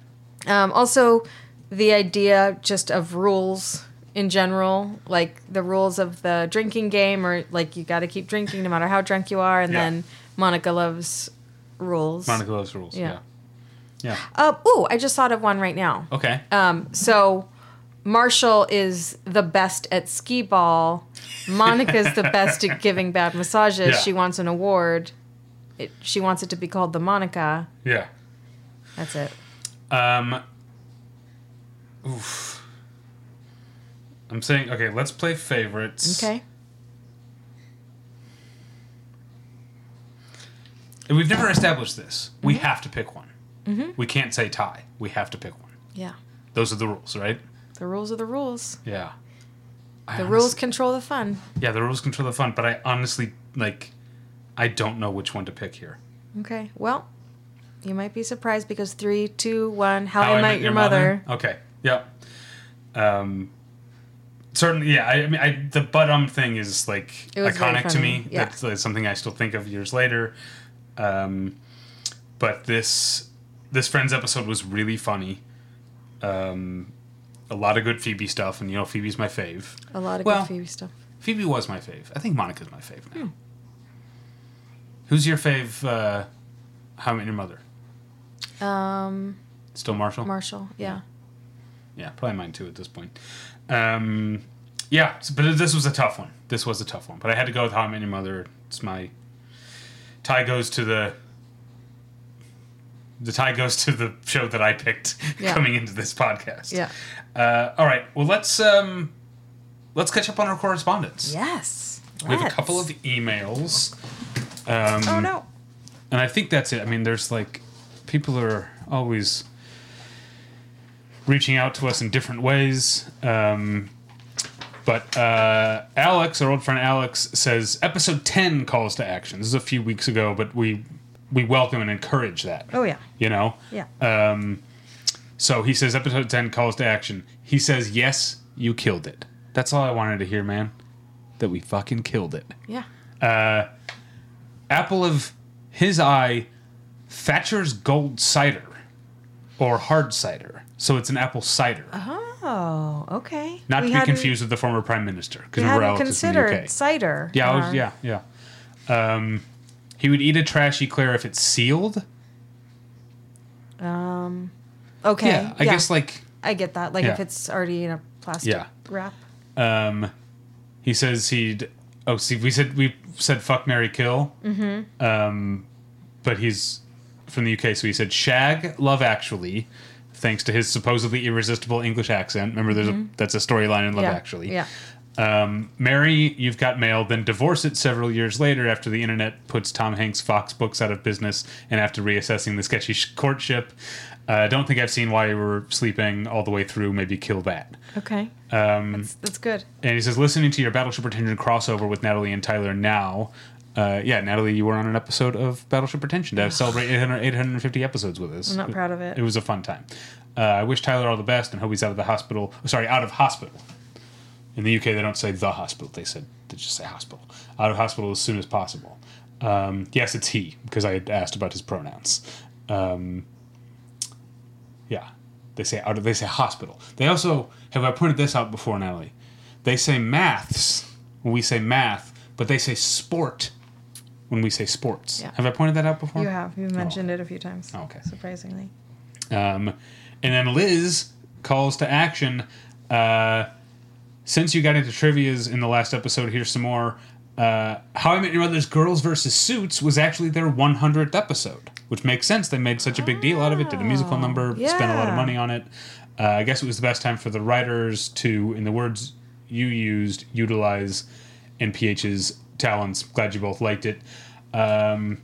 Um, also, the idea just of rules in general, like the rules of the drinking game, or like you got to keep drinking no matter how drunk you are, and Yeah. then Monica loves rules. Monica loves rules. Yeah. Yeah. Yeah. Uh, ooh, I just thought of one right now. Okay. Um, so Marshall is the best at skee ball. Monica's the [LAUGHS] best at giving bad massages. Yeah. She wants an award. It, she wants it to be called the Monica. yeah. That's it. Um. Oof. I'm saying okay. Let's play favorites. Okay. And We've never established this. We Mm-hmm. have to pick one. We can't say tie. We have to pick one. Yeah. Those are the rules, right? The rules are the rules. Yeah. The rules control the fun. Yeah, the rules control the fun, but I honestly like. I don't know which one to pick here. Okay. Well, you might be surprised because three, two, one. How, I, Met Your, Mother. Okay. Yep. Um. Certainly, yeah. I, I mean, I, the but um thing is like It was very iconic to funny, me. yeah. That's, that's something I still think of years later. Um, but this this Friends episode was really funny. Um, a lot of good Phoebe stuff, and you know Phoebe's my fave. A lot of Well- good Phoebe stuff. Phoebe was my fave. I think Monica's my fave Hmm. now. Who's your fave? Uh, How I Met Your Mother? Um, Still Marshall. Marshall. Yeah. Yeah, probably mine too at this point. Um, yeah, but this was a tough one. This was a tough one, but I had to go with How I Met Your Mother. It's my tie goes to the the tie goes to the show that I picked [LAUGHS] Yeah. coming into this podcast. Yeah. Uh, all right. Well, let's um, let's catch up on our correspondence. Yes. We have a couple of emails. Um, Oh no. and I think that's it. I mean, there's like people are always reaching out to us in different ways. Um, but uh, Alex, our old friend Alex, says episode ten calls to action. This is a few weeks ago, but we we welcome and encourage that. Oh yeah. You know. Yeah. Um, so he says episode ten calls to action. He says yes, you killed it. That's all I wanted to hear, man. That we fucking killed it yeah. uh, apple of his eye, Thatcher's Gold Cider, or hard cider. So it's an apple cider, Oh, okay. not We to be confused with the former prime minister, because We we're hadn't in the considered UK. cider. Yeah, I was- yeah, yeah. Um, he would eat a trashy Claire if it's sealed. Um. Okay. Yeah, I guess like I get that. Like Yeah. if it's already in a plastic Yeah. wrap. um, he says he'd. Oh, see, we said we said fuck Mary Kill. Mm-hmm. Um, but he's from the UK, so he said shag Love Actually, thanks to his supposedly irresistible English accent. Remember, there's a that's a storyline in Love Mm-hmm. yeah. Actually. Yeah. Um, marry, you've got mail, then divorce it several years later after the internet puts Tom Hanks' Fox books out of business and after reassessing the sketchy sh- courtship. I uh, don't think I've seen While You Were Sleeping all the way through. Maybe kill that. Okay. Um, That's, that's good. and he says, listening to your Battleship Pretension crossover with Natalie and Tyler now. Uh, yeah, Natalie, you were on an episode of Battleship Pretension to celebrate 800, 850 episodes with us. I'm not proud of it. It was a fun time. Uh, I wish Tyler all the best and hope he's out of the hospital. Sorry, out of hospital. In the UK, they don't say the hospital. They said they just say hospital. Out of hospital as soon as possible. Um, yes, it's he because I had asked about his pronouns. Um, yeah, they say out of they say hospital. They also have I pointed this out before, Natalie. They say maths when we say math, but they say sport when we say sports. Yeah. Have I pointed that out before? You have. You've mentioned it a few times. Oh, okay. Surprisingly. Um, and then Liz calls to action. Uh, since you got into trivia's in the last episode, here's some more. Uh, How I Met Your Mother's Girls versus Suits was actually their 100th episode, which makes sense. They made such a big deal out of it, did a musical number, yeah. spent a lot of money on it. Uh, I guess it was the best time for the writers to, in the words you used, utilize NPH's talents. Glad you both liked it. Um,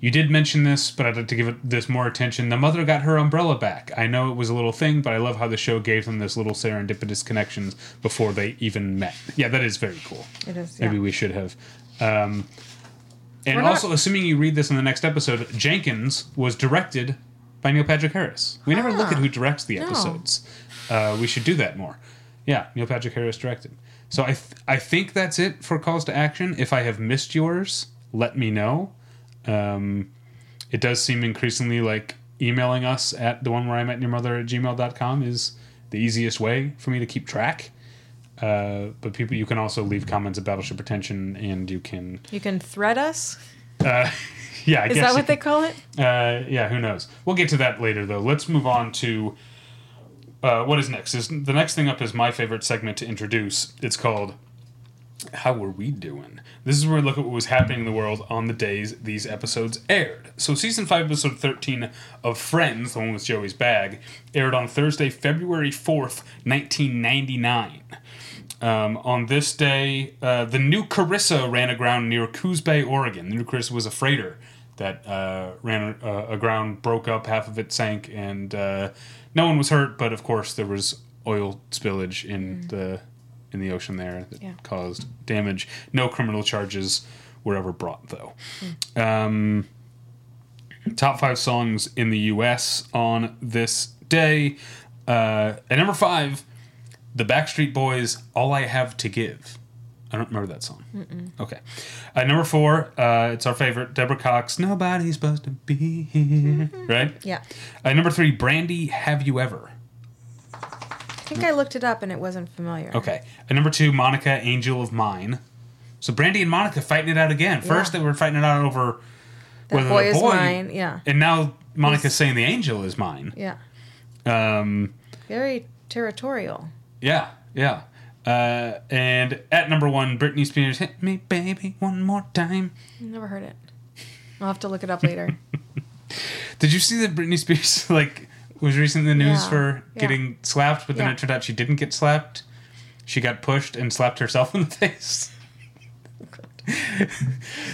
you did mention this, but I'd like to give it this more attention. The mother got her umbrella back. I know it was a little thing, but I love how the show gave them this little serendipitous connections before they even met. Yeah, that is very cool. It is. Maybe we should have. Um, and We're not- also, assuming you read this in the next episode, Jenkins was directed by Neil Patrick Harris. We never look Ah, at who directs the no. episodes. Uh, we should do that more. Yeah, Neil Patrick Harris directed. So I th- I think that's it for calls to action. If I have missed yours, let me know. Um, it does seem increasingly like emailing us at the one where I met your mother at gmail.com is the easiest way for me to keep track. Uh, but people, you can also leave comments at Battleship Pretension, and you can, You can thread us. uh, [LAUGHS] yeah, I Is that what they call it? uh, yeah, who knows? We'll get to that later, though. Let's move on to uh, what is next. Is the next thing up is my favorite segment to introduce. It's called "How Were We Doing." This is where we look at what was happening in the world on the days these episodes aired. So, season five, episode thirteen of Friends, the one with Joey's bag, aired on Thursday, February fourth, nineteen ninety nine. Um, on this day, uh, the new Carissa ran aground near Coos Bay, Oregon. The new Carissa was a freighter that uh, ran uh, aground, broke up, half of it sank, and uh, no one was hurt. But of course, there was oil spillage in the in the ocean there that Yeah. caused damage. No criminal charges were ever brought, though. Um, top five songs in the U.S. on this day. Uh, at number five, the Backstreet Boys, "All I Have to Give." I don't remember that song. Okay. Uh, number four, uh, it's our favorite, Deborah Cox. Nobody's supposed to be here. Right. Yeah. Uh, number three, Brandy. Have you ever? I think I looked it up and it wasn't familiar. Okay. And number two, Monica, Angel of Mine. So Brandy and Monica fighting it out again. First, Yeah. they were fighting it out over That whether boy the is mine. Yeah. and now Monica's saying the angel is mine. Yeah. Um, Very territorial. yeah, yeah. Uh, and at number one, Britney Spears, "Hit Me, Baby, One More Time." Never heard it. I'll have to look it up later. [LAUGHS] Did you see that Britney Spears [LAUGHS] like was recently in the news Yeah, for yeah. getting slapped, but then Yeah. it turned out she didn't get slapped. She got pushed and slapped herself in the [LAUGHS] face.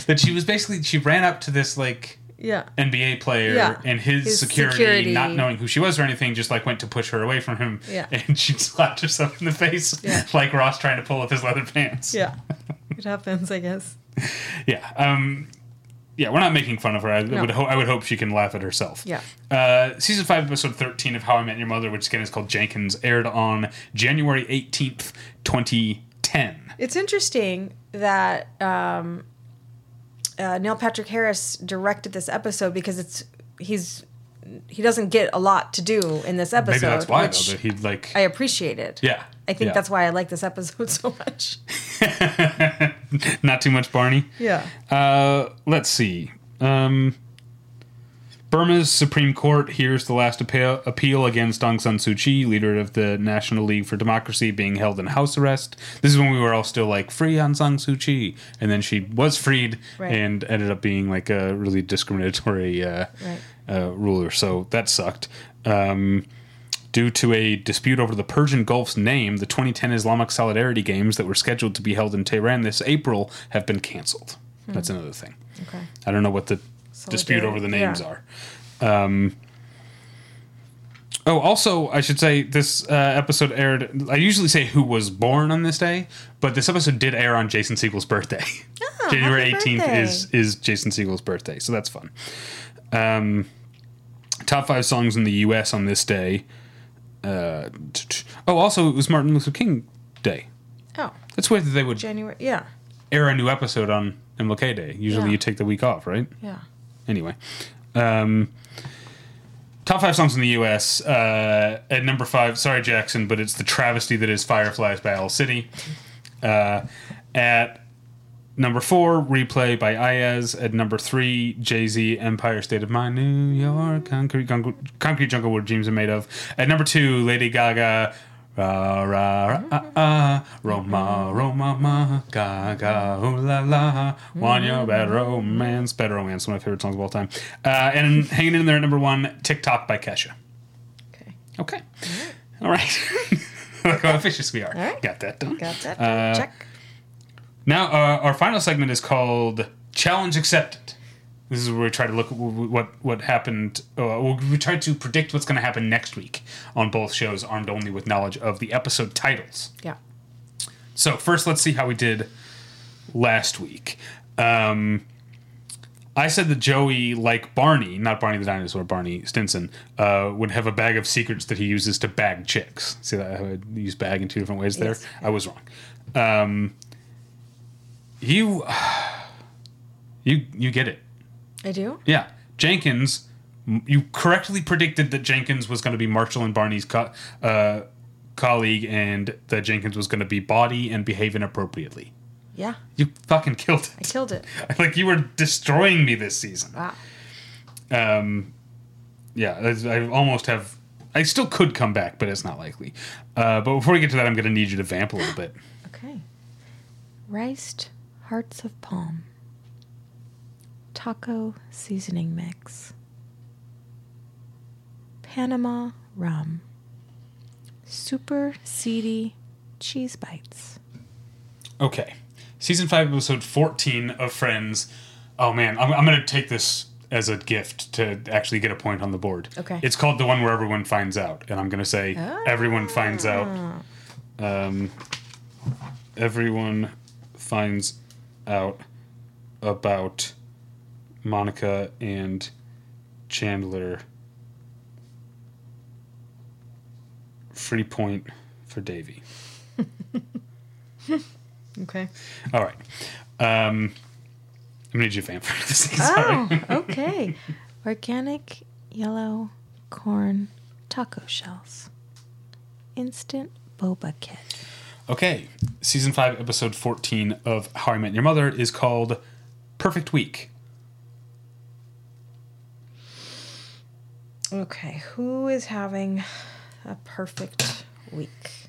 that she was basically she ran up to this like Yeah. NBA player Yeah. and his, His security, security. not knowing who she was or anything, just like went to push her away from him. Yeah. And she slapped herself in the face Yeah. [LAUGHS] like Ross trying to pull up his leather pants. Yeah. it happens, I guess. [LAUGHS] Yeah. Um, yeah, we're not making fun of her. I No. would ho- I would hope she can laugh at herself. Yeah. Uh, season five, episode thirteen of How I Met Your Mother, which again is called Jenkins, aired on January eighteenth, twenty ten. It's interesting that um, uh, Neil Patrick Harris directed this episode because it's he's he doesn't get a lot to do in this episode. Maybe that's why though that he'd like. I appreciate it. yeah. I think yeah. that's why I like this episode [LAUGHS] so much. [LAUGHS] not too much Barney. Yeah. Uh, let's see. Um, Burma's Supreme Court hears the last appeal, appeal against Aung San Suu Kyi, leader of the National League for Democracy, being held in house arrest. This is when we were all still like, free Aung San Suu Kyi. And then she was freed Right. and ended up being like a really discriminatory uh, Right. uh, ruler. So that sucked. Um, due to a dispute over the Persian Gulf's name, the 2010 Islamic Solidarity Games that were scheduled to be held in Tehran this April have been canceled. That's another thing. Okay. I don't know what the dispute over the names yeah. are. Um, oh, also, I should say this uh, episode aired. I usually say who was born on this day, but this episode did air on Jason Segel's birthday. January [LAUGHS] Oh, happy 18th is is Jason Segel's birthday, so that's fun. Um, top five songs in the U.S. on this day. Uh, t- t- oh, also it was Martin Luther King Day. Oh, That's weird that they would January. Yeah. air a new episode on MLK Day. Usually Yeah. you take the week off, right? Yeah. Anyway, um, top five songs in the U.S. Uh, at number five, sorry Jackson, but it's the travesty that is Fireflies by Owl City. Uh, at number four, Replay by Iyaz. At number three, Jay Z, Empire State of Mind, New York, Concrete, Concrete, Concrete Jungle, where Dreams Are Made of. At number two, Lady Gaga, Ra ra ah, ah, Roma Roma ma Gaga ooh la la want your bad romance bad romance one of my favorite songs of all time uh, and [LAUGHS] hanging in there at number one TikTok by Kesha Okay. okay all right [LAUGHS] look how efficient we are All right. got that done Got that? Uh, Check. now, uh, our final segment is called Challenge Accepted. This is where we try to look at what what happened. Uh, we try to predict what's going to happen next week on both shows, armed only with knowledge of the episode titles. Yeah. So first, let's see how we did last week. Um, I said that Joey, like Barney, not Barney the dinosaur, Barney Stinson, uh, would have a bag of secrets that he uses to bag chicks. See that how I use bag in two different ways there? Yes. I was wrong. Um, you, [SIGHS] you, you get it. I do? Yeah, Jenkins. You correctly predicted that Jenkins was going to be Marshall and Barney's co- uh, colleague, and that Jenkins was going to be body and behave inappropriately. Yeah. You fucking killed it. I killed it. [LAUGHS] like you were destroying me this season. Wow. Um, yeah, I I almost have. I still could come back, but it's not likely. Uh, but before we get to that, I'm going to need you to vamp a little bit. Okay. Riced hearts of palm. Taco seasoning mix. Panama rum. Super seedy cheese bites. Okay. Season 5, episode 14 of Friends. Oh man, I'm, I'm going to take this as a gift to actually get a point on the board. Okay. It's called The One Where Everyone Finds Out. And I'm going to say, everyone finds out. Um, everyone finds out about Monica and Chandler. Free point for Davy. [LAUGHS] Okay. All right. Um, I'm gonna need you vamp for [LAUGHS] this. Sorry. Oh, okay. Organic yellow corn taco shells. Instant boba kit. Okay. Season five, episode fourteen of How I Met Your Mother is called "Perfect Week." Okay, who is having a perfect week?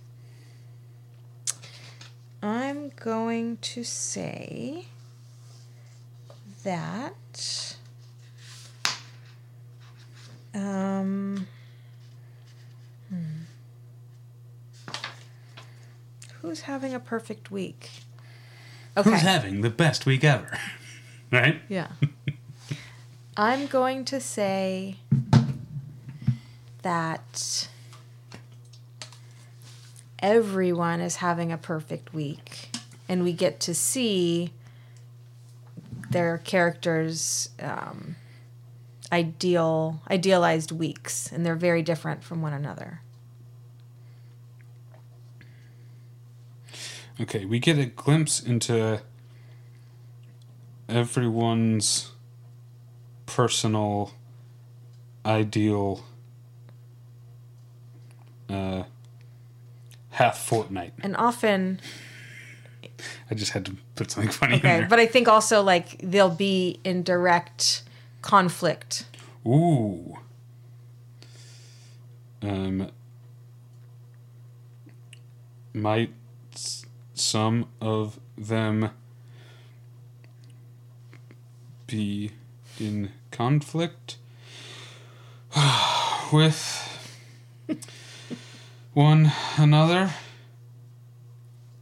I'm going to say that um hmm. Who's having a perfect week? Okay. Who's having the best week ever? [LAUGHS] right? Yeah. [LAUGHS] I'm going to say that everyone is having a perfect week, and we get to see their characters' um, ideal, idealized weeks, and they're very different from one another. Okay, we get a glimpse into everyone's personal ideal uh, half fortnight. And often, I just had to put something funny in there. but I think also like they'll be in direct conflict. Ooh. Um. Might some of them be in conflict [SIGHS] with one another?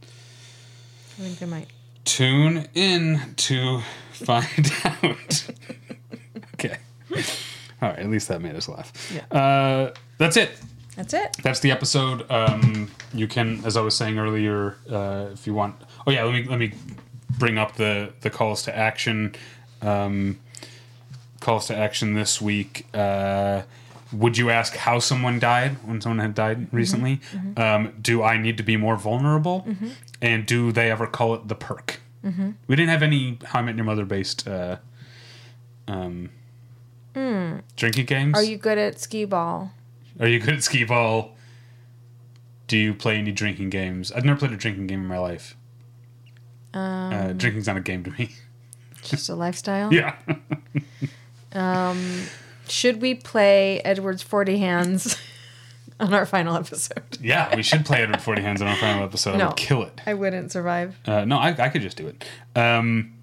I think they might. Tune in to find [LAUGHS] out. okay. All right, at least that made us laugh. Yeah. Uh, that's it. That's it. That's the episode. Um, you can, as I was saying earlier, uh, if you want. Oh yeah, let me let me bring up the the calls to action. Um, calls to action this week. Uh, would you ask how someone died when someone had died recently? Um, do I need to be more vulnerable? And do they ever call it the perk? We didn't have any How I Met Your Mother based uh, um, drinking games. Are you good at skee ball? Are you good at skee ball? Do you play any drinking games? I've never played a drinking game in my life. uh, drinking's not a game to me. Just a lifestyle. [LAUGHS] yeah. Should we [LAUGHS] play Edward's Forty Hands on our final episode? yeah, we should play Edward Forty Hands on our final episode. I No. would kill it. I wouldn't survive. Uh, no, I, I could just do it. Um,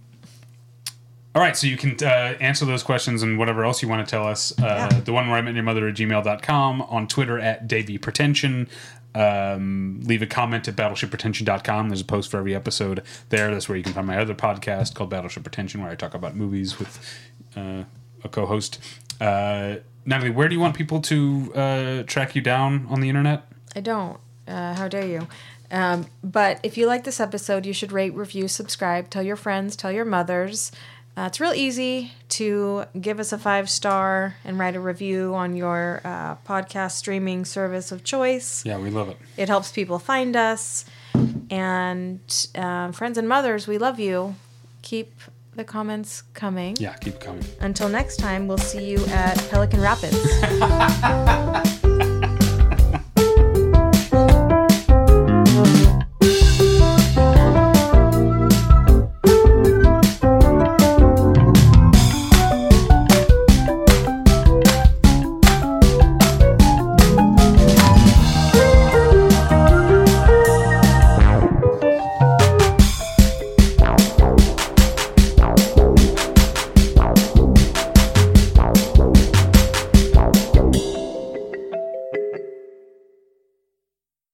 all right, so you can uh, answer those questions and whatever else you want to tell us. Uh. The one where I met your mother at gmail.com, on Twitter at Davey Pretension. Um, leave a comment at battleshippretension.com. There's a post for every episode there. That's where you can find my other podcast called Battleship Pretension, where I talk about movies with uh, a co host. Uh, Natalie, where do you want people to uh, track you down on the internet? I don't. Uh, how dare you? Um, but if you like this episode, you should rate, review, subscribe, tell your friends, tell your mothers. Uh, it's real easy to give us a five star and write a review on your uh, podcast streaming service of choice. Yeah, we love it. It helps people find us. And um, friends and mothers, we love you. Keep the comments coming. Yeah, keep coming. Until next time, we'll see you at Pelican Rapids. [LAUGHS]